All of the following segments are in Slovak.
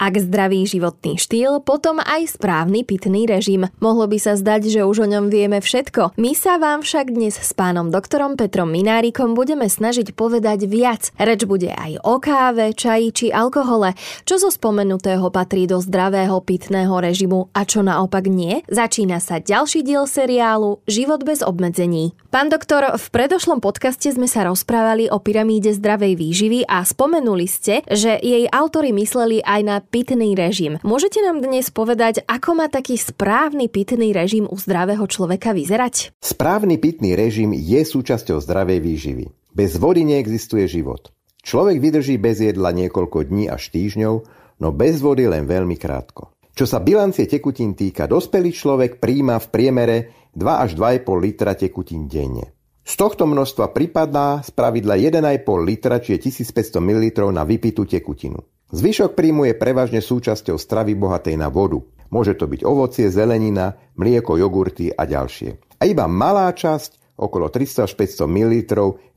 Ak zdravý životný štýl, potom aj správny pitný režim. Mohlo by sa zdať, že už o ňom vieme všetko. My sa vám však dnes s pánom doktorom Petrom Minárikom budeme snažiť povedať viac. Reč bude aj o káve, čaji či alkohole. Čo zo spomenutého patrí do zdravého pitného režimu a čo naopak nie? Začína sa ďalší diel seriálu Život bez obmedzení. Pán doktor, v predošlom podcaste sme sa rozprávali o pyramíde zdravej výživy a spomenuli ste, že jej autory mysleli aj na pitný režim. Môžete nám dnes povedať, ako má taký správny pitný režim u zdravého človeka vyzerať? Správny pitný režim je súčasťou zdravej výživy. Bez vody neexistuje život. Človek vydrží bez jedla niekoľko dní až týždňov, no bez vody len veľmi krátko. Čo sa bilancie tekutín týka, dospelý človek príjma v priemere 2 až 2,5 litra tekutín denne. Z tohto množstva pripadá z pravidla 1,5 litra, čiže 1500 ml na vypitú tekutinu. Zvyšok príjmu je prevažne súčasťou stravy bohatej na vodu. Môže to byť ovocie, zelenina, mlieko, jogurty a ďalšie. A iba malá časť, okolo 300 až 500 ml,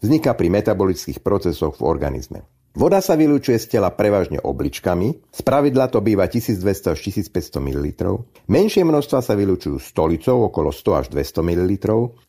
vzniká pri metabolických procesoch v organizme. Voda sa vylúčuje z tela prevažne obličkami, z pravidla to býva 1200 až 1500 ml. Menšie množstva sa vylúčujú stolicou okolo 100 až 200 ml,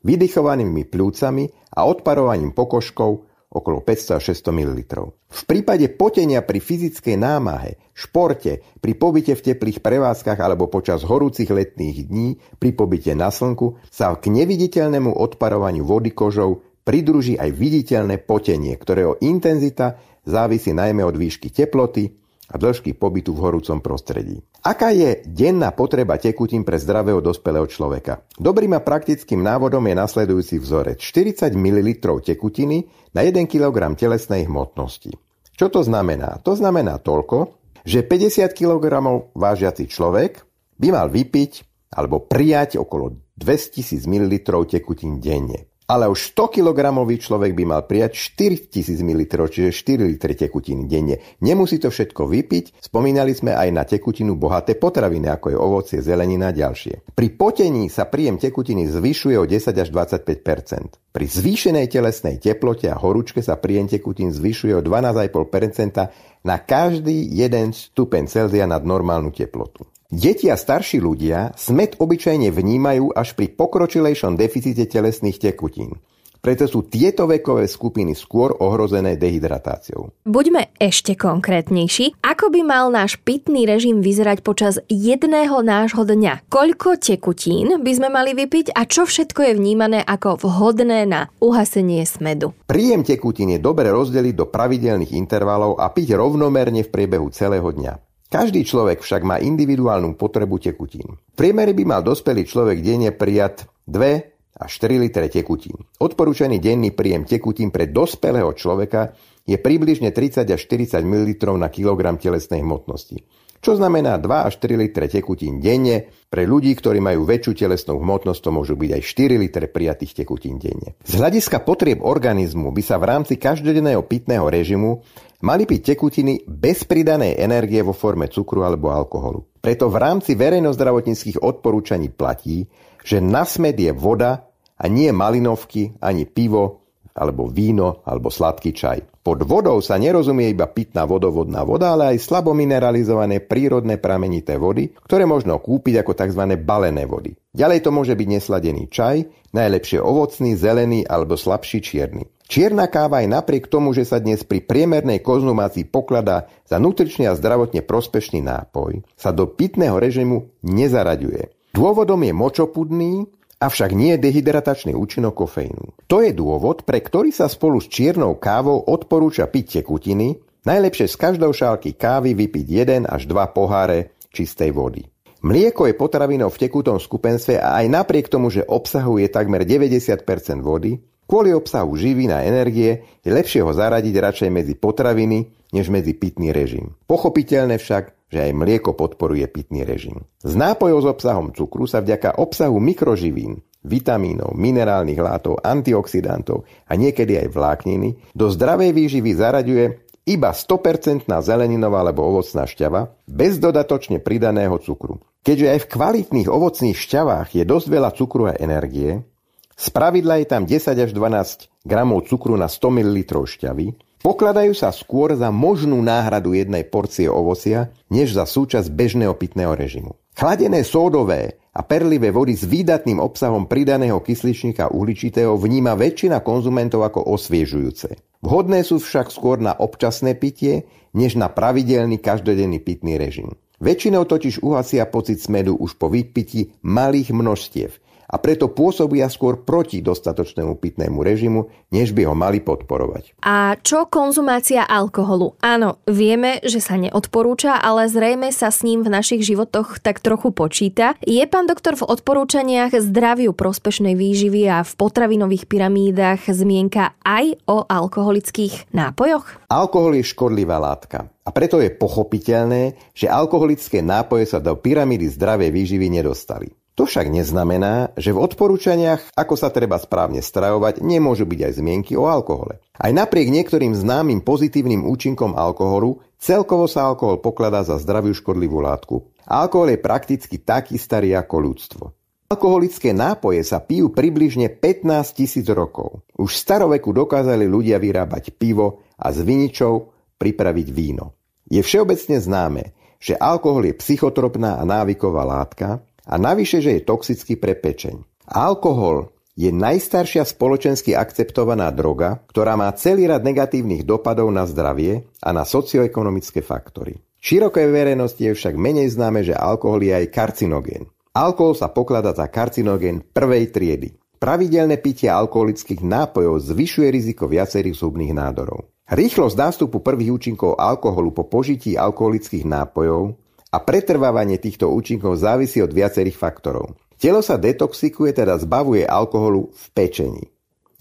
vydychovanými pľúcami a odparovaním pokožkov okolo 500 až 600 ml. V prípade potenia pri fyzickej námahe, športe, pri pobyte v teplých prevádzkach alebo počas horúcich letných dní, pri pobyte na slnku sa k neviditeľnému odparovaniu vody kožou pridruží aj viditeľné potenie, ktorého intenzita závisí najmä od výšky teploty, a dĺžky pobytu v horúcom prostredí. Aká je denná potreba tekutín pre zdravého dospelého človeka? Dobrým a praktickým návodom je nasledujúci vzorec. 40 ml tekutiny na 1 kg telesnej hmotnosti. Čo to znamená? To znamená toľko, že 50 kg vážiaci človek by mal vypiť alebo prijať okolo 200 000 ml tekutín denne. Ale už 100 kg človek by mal prijať 4000 ml, čiže 4 litre tekutiny denne. Nemusí to všetko vypiť, spomínali sme aj na tekutinu bohaté potraviny, ako je ovocie, zelenina a ďalšie. Pri potení sa príjem tekutiny zvyšuje o 10 až 25% Pri zvýšenej telesnej teplote a horúčke sa príjem tekutín zvyšuje o 12,5% na každý 1 stupeň Celzia nad normálnu teplotu. Deti a starší ľudia smet obyčajne vnímajú až pri pokročilejšom deficite telesných tekutín. Preto sú tieto vekové skupiny skôr ohrozené dehydratáciou. Buďme ešte konkrétnejší. Ako by mal náš pitný režim vyzerať počas jedného nášho dňa? Koľko tekutín by sme mali vypiť a čo všetko je vnímané ako vhodné na uhasenie smedu? Príjem tekutín je dobre rozdeliť do pravidelných intervalov a piť rovnomerne v priebehu celého dňa. Každý človek však má individuálnu potrebu tekutín. V priemere by mal dospelý človek denne prijať 2 až 4 litre tekutín. Odporúčaný denný príjem tekutín pre dospelého človeka je približne 30 až 40 ml na kilogram telesnej hmotnosti čo znamená 2 až 3 litre tekutín denne. Pre ľudí, ktorí majú väčšiu telesnú hmotnosť, to môžu byť aj 4 litre prijatých tekutín denne. Z hľadiska potrieb organizmu by sa v rámci každodenného pitného režimu mali piť tekutiny bez pridanej energie vo forme cukru alebo alkoholu. Preto v rámci verejnozdravotníckých odporúčaní platí, že na smed je voda a nie malinovky ani pivo alebo víno, alebo sladký čaj. Pod vodou sa nerozumie iba pitná vodovodná voda, ale aj slabo mineralizované prírodné pramenité vody, ktoré možno kúpiť ako tzv. balené vody. Ďalej to môže byť nesladený čaj, najlepšie ovocný, zelený alebo slabší čierny. Čierna káva aj napriek tomu, že sa dnes pri priemernej konzumácii pokladá za nutrične a zdravotne prospešný nápoj, sa do pitného režimu nezaraďuje. Dôvodom je močopudný, avšak nie dehydratačný účinok kofeínu. To je dôvod, pre ktorý sa spolu s čiernou kávou odporúča piť tekutiny, najlepšie z každou šálky kávy vypiť 1 až 2 poháre čistej vody. Mlieko je potravinou v tekutom skupenstve a aj napriek tomu, že obsahuje takmer 90% vody, kvôli obsahu živín a energie je lepšie ho zaradiť radšej medzi potraviny, než medzi pitný režim. Pochopiteľne však, že aj mlieko podporuje pitný režim. Z nápojov s obsahom cukru sa vďaka obsahu mikroživín, vitamínov, minerálnych látov, antioxidantov a niekedy aj vlákniny do zdravej výživy zaraďuje iba 100% zeleninová alebo ovocná šťava bez dodatočne pridaného cukru. Keďže aj v kvalitných ovocných šťavách je dosť veľa cukru a energie, z pravidla je tam 10 až 12 gramov cukru na 100 ml šťavy, Pokladajú sa skôr za možnú náhradu jednej porcie ovocia, než za súčasť bežného pitného režimu. Chladené sódové a perlivé vody s výdatným obsahom pridaného kysličníka uhličitého vníma väčšina konzumentov ako osviežujúce. Vhodné sú však skôr na občasné pitie, než na pravidelný každodenný pitný režim. Väčšinou totiž uhasia pocit smedu už po vypití malých množstiev a preto pôsobia skôr proti dostatočnému pitnému režimu, než by ho mali podporovať. A čo konzumácia alkoholu? Áno, vieme, že sa neodporúča, ale zrejme sa s ním v našich životoch tak trochu počíta. Je pán doktor v odporúčaniach zdraviu prospešnej výživy a v potravinových pyramídach zmienka aj o alkoholických nápojoch? Alkohol je škodlivá látka. A preto je pochopiteľné, že alkoholické nápoje sa do pyramídy zdravej výživy nedostali. To však neznamená, že v odporúčaniach, ako sa treba správne stravovať, nemôžu byť aj zmienky o alkohole. Aj napriek niektorým známym pozitívnym účinkom alkoholu, celkovo sa alkohol pokladá za zdraviu škodlivú látku. Alkohol je prakticky taký starý ako ľudstvo. Alkoholické nápoje sa pijú približne 15 tisíc rokov. Už v staroveku dokázali ľudia vyrábať pivo a z viničov pripraviť víno. Je všeobecne známe, že alkohol je psychotropná a návyková látka a navyše, že je toxický pre pečeň. Alkohol je najstaršia spoločensky akceptovaná droga, ktorá má celý rad negatívnych dopadov na zdravie a na socioekonomické faktory. Širokej verejnosti je však menej známe, že alkohol je aj karcinogén. Alkohol sa pokladá za karcinogén prvej triedy. Pravidelné pitie alkoholických nápojov zvyšuje riziko viacerých zubných nádorov. Rýchlosť nástupu prvých účinkov alkoholu po požití alkoholických nápojov a pretrvávanie týchto účinkov závisí od viacerých faktorov. Telo sa detoxikuje, teda zbavuje alkoholu v pečení.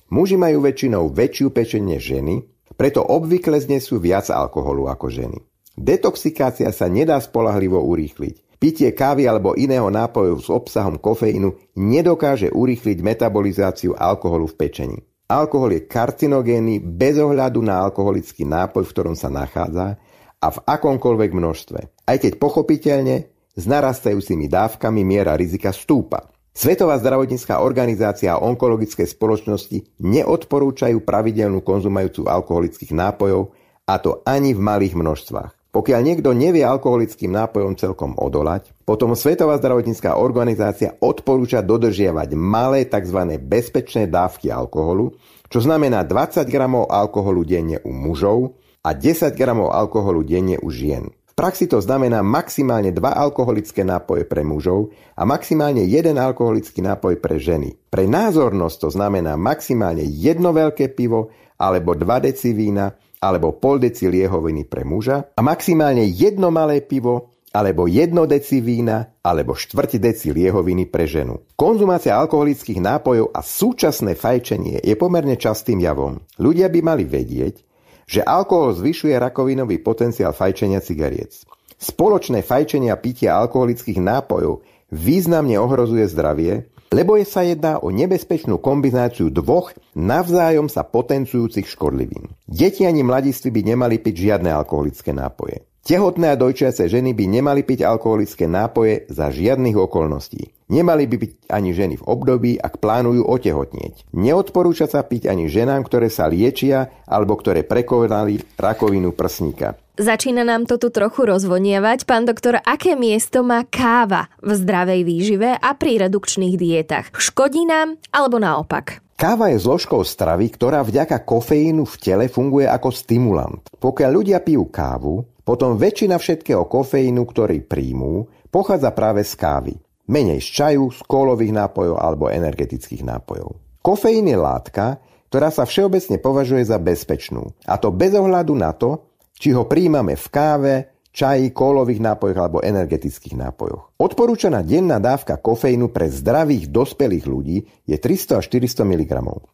Muži majú väčšinou väčšiu pečeň než ženy, preto obvykle znesú viac alkoholu ako ženy. Detoxikácia sa nedá spolahlivo urýchliť. Pitie kávy alebo iného nápoju s obsahom kofeínu nedokáže urýchliť metabolizáciu alkoholu v pečení. Alkohol je karcinogénny bez ohľadu na alkoholický nápoj, v ktorom sa nachádza a v akomkoľvek množstve. Aj keď pochopiteľne s narastajúcimi dávkami miera rizika stúpa. Svetová zdravotnícká organizácia a onkologické spoločnosti neodporúčajú pravidelnú konzumajúcu alkoholických nápojov, a to ani v malých množstvách. Pokiaľ niekto nevie alkoholickým nápojom celkom odolať, potom Svetová zdravotnícká organizácia odporúča dodržiavať malé tzv. bezpečné dávky alkoholu, čo znamená 20 gramov alkoholu denne u mužov a 10 gramov alkoholu denne u žien. V praxi to znamená maximálne 2 alkoholické nápoje pre mužov a maximálne 1 alkoholický nápoj pre ženy. Pre názornosť to znamená maximálne jedno veľké pivo alebo 2 deci vína alebo pol deci liehoviny pre muža a maximálne jedno malé pivo alebo jedno deci vína, alebo štvrť deci liehoviny pre ženu. Konzumácia alkoholických nápojov a súčasné fajčenie je pomerne častým javom. Ľudia by mali vedieť, že alkohol zvyšuje rakovinový potenciál fajčenia cigariec. Spoločné fajčenie a pitie alkoholických nápojov významne ohrozuje zdravie, lebo je sa jedná o nebezpečnú kombináciu dvoch navzájom sa potenciujúcich škodlivín. Deti ani mladiství by nemali piť žiadne alkoholické nápoje. Tehotné a dojčiace ženy by nemali piť alkoholické nápoje za žiadnych okolností. Nemali by piť ani ženy v období, ak plánujú otehotnieť. Neodporúča sa piť ani ženám, ktoré sa liečia alebo ktoré prekonali rakovinu prsníka. Začína nám to tu trochu rozvonievať. Pán doktor, aké miesto má káva v zdravej výžive a pri redukčných dietách? Škodí nám alebo naopak? Káva je zložkou stravy, ktorá vďaka kofeínu v tele funguje ako stimulant. Pokiaľ ľudia pijú kávu, potom väčšina všetkého kofeínu, ktorý príjmú, pochádza práve z kávy. Menej z čaju, z kólových nápojov alebo energetických nápojov. Kofeín je látka, ktorá sa všeobecne považuje za bezpečnú. A to bez ohľadu na to, či ho príjmame v káve, čaji, kólových nápojoch alebo energetických nápojoch. Odporúčaná denná dávka kofeínu pre zdravých dospelých ľudí je 300 až 400 mg.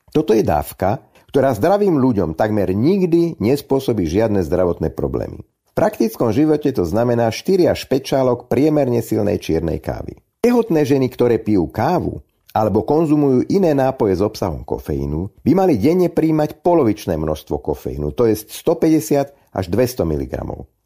Toto je dávka, ktorá zdravým ľuďom takmer nikdy nespôsobí žiadne zdravotné problémy praktickom živote to znamená 4 až 5 čálok priemerne silnej čiernej kávy. Tehotné ženy, ktoré pijú kávu alebo konzumujú iné nápoje s obsahom kofeínu, by mali denne príjmať polovičné množstvo kofeínu, to je 150 až 200 mg.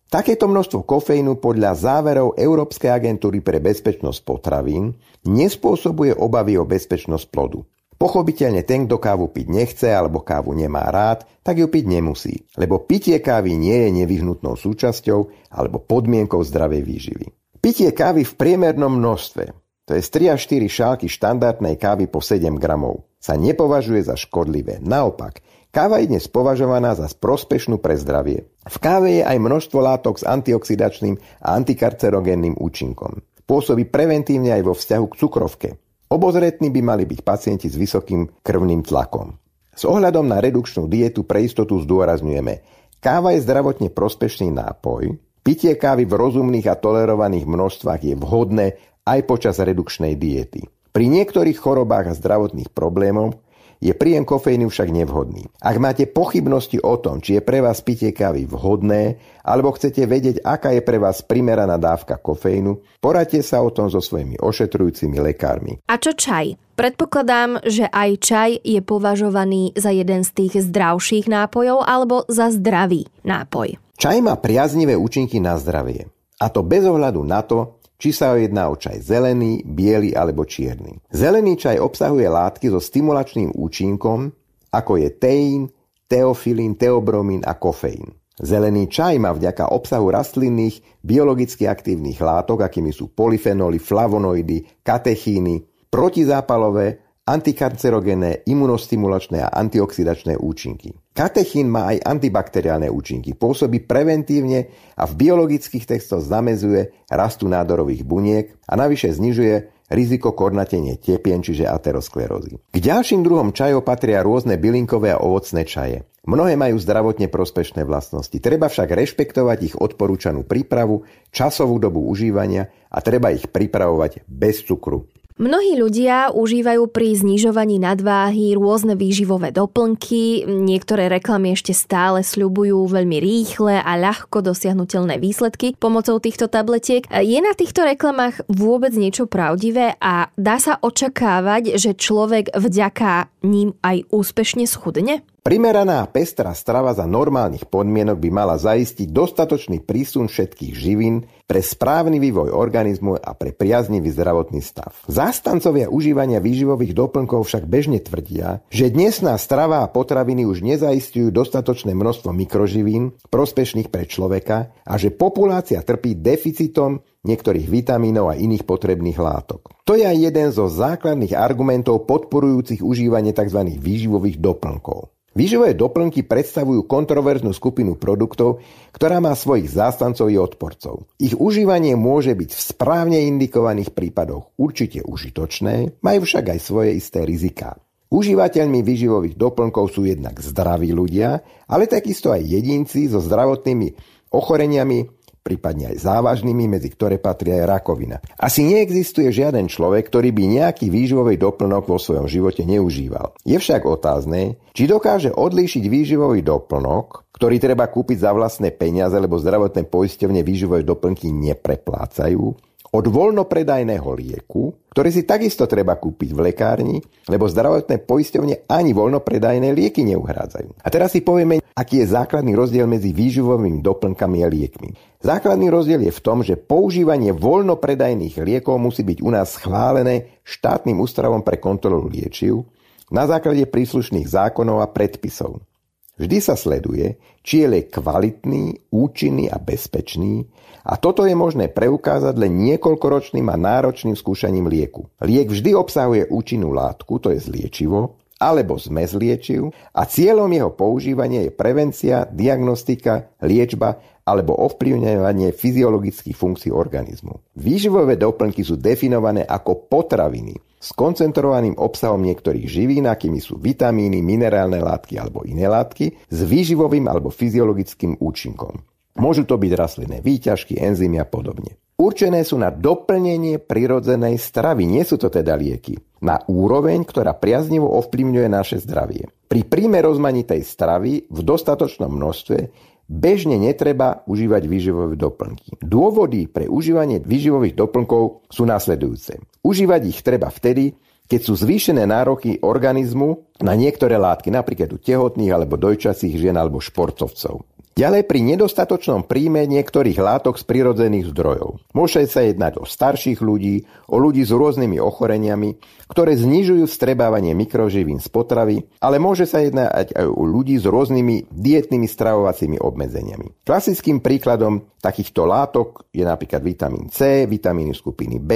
Takéto množstvo kofeínu podľa záverov Európskej agentúry pre bezpečnosť potravín nespôsobuje obavy o bezpečnosť plodu. Pochopiteľne ten, kto kávu piť nechce alebo kávu nemá rád, tak ju piť nemusí, lebo pitie kávy nie je nevyhnutnou súčasťou alebo podmienkou zdravej výživy. Pitie kávy v priemernom množstve, to je z 3 až 4 šálky štandardnej kávy po 7 gramov, sa nepovažuje za škodlivé. Naopak, káva je dnes považovaná za prospešnú pre zdravie. V káve je aj množstvo látok s antioxidačným a antikarcerogénnym účinkom. Pôsobí preventívne aj vo vzťahu k cukrovke. Obozretní by mali byť pacienti s vysokým krvným tlakom. S ohľadom na redukčnú dietu pre istotu zdôrazňujeme, káva je zdravotne prospešný nápoj, pitie kávy v rozumných a tolerovaných množstvách je vhodné aj počas redukčnej diety. Pri niektorých chorobách a zdravotných problémoch je príjem kofeínu však nevhodný. Ak máte pochybnosti o tom, či je pre vás pitie kávy vhodné, alebo chcete vedieť, aká je pre vás primeraná dávka kofeínu, poradte sa o tom so svojimi ošetrujúcimi lekármi. A čo čaj? Predpokladám, že aj čaj je považovaný za jeden z tých zdravších nápojov alebo za zdravý nápoj. Čaj má priaznivé účinky na zdravie. A to bez ohľadu na to, či sa jedná o čaj zelený, biely alebo čierny. Zelený čaj obsahuje látky so stimulačným účinkom, ako je teín, teofilín, teobromín a kofeín. Zelený čaj má vďaka obsahu rastlinných, biologicky aktívnych látok, akými sú polyfenoly, flavonoidy, katechíny, protizápalové antikancerogénne, imunostimulačné a antioxidačné účinky. Katechín má aj antibakteriálne účinky, pôsobí preventívne a v biologických textoch zamezuje rastu nádorových buniek a navyše znižuje riziko kornatenie tepien, čiže aterosklerózy. K ďalším druhom čajov patria rôzne bylinkové a ovocné čaje. Mnohé majú zdravotne prospešné vlastnosti. Treba však rešpektovať ich odporúčanú prípravu, časovú dobu užívania a treba ich pripravovať bez cukru. Mnohí ľudia užívajú pri znižovaní nadváhy rôzne výživové doplnky, niektoré reklamy ešte stále sľubujú veľmi rýchle a ľahko dosiahnutelné výsledky pomocou týchto tabletiek. Je na týchto reklamách vôbec niečo pravdivé a dá sa očakávať, že človek vďaka ním aj úspešne schudne? Primeraná pestrá strava za normálnych podmienok by mala zaistiť dostatočný prísun všetkých živín pre správny vývoj organizmu a pre priaznivý zdravotný stav. Zástancovia užívania výživových doplnkov však bežne tvrdia, že dnesná strava a potraviny už nezaistujú dostatočné množstvo mikroživín prospešných pre človeka a že populácia trpí deficitom niektorých vitamínov a iných potrebných látok. To je aj jeden zo základných argumentov podporujúcich užívanie tzv. výživových doplnkov. Výživové doplnky predstavujú kontroverznú skupinu produktov, ktorá má svojich zástancov i odporcov. Ich užívanie môže byť v správne indikovaných prípadoch určite užitočné, majú však aj svoje isté riziká. Užívateľmi výživových doplnkov sú jednak zdraví ľudia, ale takisto aj jedinci so zdravotnými ochoreniami, prípadne aj závažnými, medzi ktoré patrí aj rakovina. Asi neexistuje žiaden človek, ktorý by nejaký výživový doplnok vo svojom živote neužíval. Je však otázne, či dokáže odlíšiť výživový doplnok, ktorý treba kúpiť za vlastné peniaze, lebo zdravotné poisťovne výživové doplnky nepreplácajú, od voľnopredajného lieku, ktorý si takisto treba kúpiť v lekárni, lebo zdravotné poisťovne ani voľnopredajné lieky neuhrádzajú. A teraz si povieme, aký je základný rozdiel medzi výživovými doplnkami a liekmi. Základný rozdiel je v tom, že používanie voľnopredajných liekov musí byť u nás schválené štátnym ústravom pre kontrolu liečiv na základe príslušných zákonov a predpisov. Vždy sa sleduje, či je liek kvalitný, účinný a bezpečný a toto je možné preukázať len niekoľkoročným a náročným skúšaním lieku. Liek vždy obsahuje účinnú látku, to je zliečivo, alebo zmes liečiv a cieľom jeho používania je prevencia, diagnostika, liečba alebo ovplyvňovanie fyziologických funkcií organizmu. Výživové doplnky sú definované ako potraviny s koncentrovaným obsahom niektorých živín, akými sú vitamíny, minerálne látky alebo iné látky, s výživovým alebo fyziologickým účinkom. Môžu to byť rastlinné výťažky, enzymy a podobne. Určené sú na doplnenie prirodzenej stravy, nie sú to teda lieky. Na úroveň, ktorá priaznivo ovplyvňuje naše zdravie. Pri príjme rozmanitej stravy v dostatočnom množstve bežne netreba užívať výživové doplnky. Dôvody pre užívanie výživových doplnkov sú následujúce. Užívať ich treba vtedy, keď sú zvýšené nároky organizmu na niektoré látky, napríklad u tehotných alebo dojčacích žien alebo športovcov. Ďalej pri nedostatočnom príjme niektorých látok z prirodzených zdrojov. Môže sa jednať o starších ľudí, o ľudí s rôznymi ochoreniami, ktoré znižujú vstrebávanie mikroživín z potravy, ale môže sa jednať aj o ľudí s rôznymi dietnými stravovacími obmedzeniami. Klasickým príkladom takýchto látok je napríklad vitamín C, vitamíny skupiny B,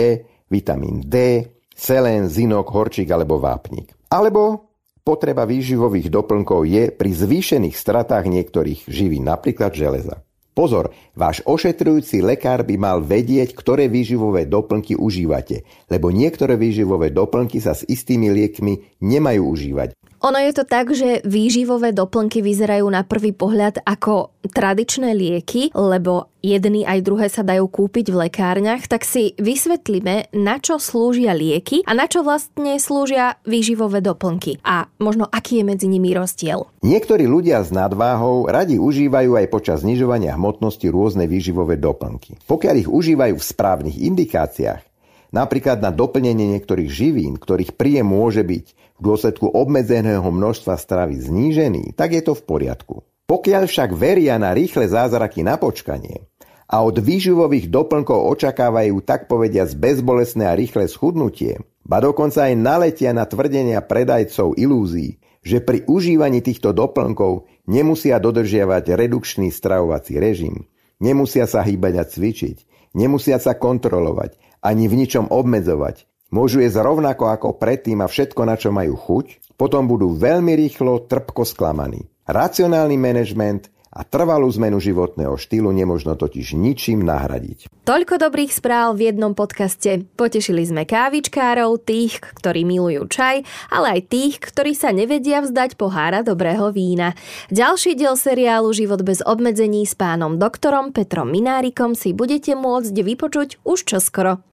vitamín D, selén, zinok, horčík alebo vápnik. Alebo Potreba výživových doplnkov je pri zvýšených stratách niektorých živín, napríklad železa. Pozor, váš ošetrujúci lekár by mal vedieť, ktoré výživové doplnky užívate, lebo niektoré výživové doplnky sa s istými liekmi nemajú užívať. Ono je to tak, že výživové doplnky vyzerajú na prvý pohľad ako tradičné lieky, lebo jedny aj druhé sa dajú kúpiť v lekárniach, tak si vysvetlíme, na čo slúžia lieky a na čo vlastne slúžia výživové doplnky a možno aký je medzi nimi rozdiel. Niektorí ľudia s nadváhou radi užívajú aj počas znižovania hmotnosti rôzne výživové doplnky. Pokiaľ ich užívajú v správnych indikáciách, napríklad na doplnenie niektorých živín, ktorých príjem môže byť v dôsledku obmedzeného množstva stravy znížený, tak je to v poriadku. Pokiaľ však veria na rýchle zázraky na počkanie a od výživových doplnkov očakávajú tak povediac bezbolesné a rýchle schudnutie, ba dokonca aj naletia na tvrdenia predajcov ilúzií, že pri užívaní týchto doplnkov nemusia dodržiavať redukčný stravovací režim, nemusia sa hýbať a cvičiť, nemusia sa kontrolovať, ani v ničom obmedzovať. Môžu jesť rovnako ako predtým a všetko, na čo majú chuť, potom budú veľmi rýchlo trpko sklamaní. Racionálny manažment a trvalú zmenu životného štýlu nemožno totiž ničím nahradiť. Toľko dobrých správ v jednom podcaste. Potešili sme kávičkárov, tých, ktorí milujú čaj, ale aj tých, ktorí sa nevedia vzdať pohára dobrého vína. Ďalší diel seriálu Život bez obmedzení s pánom doktorom Petrom Minárikom si budete môcť vypočuť už čoskoro.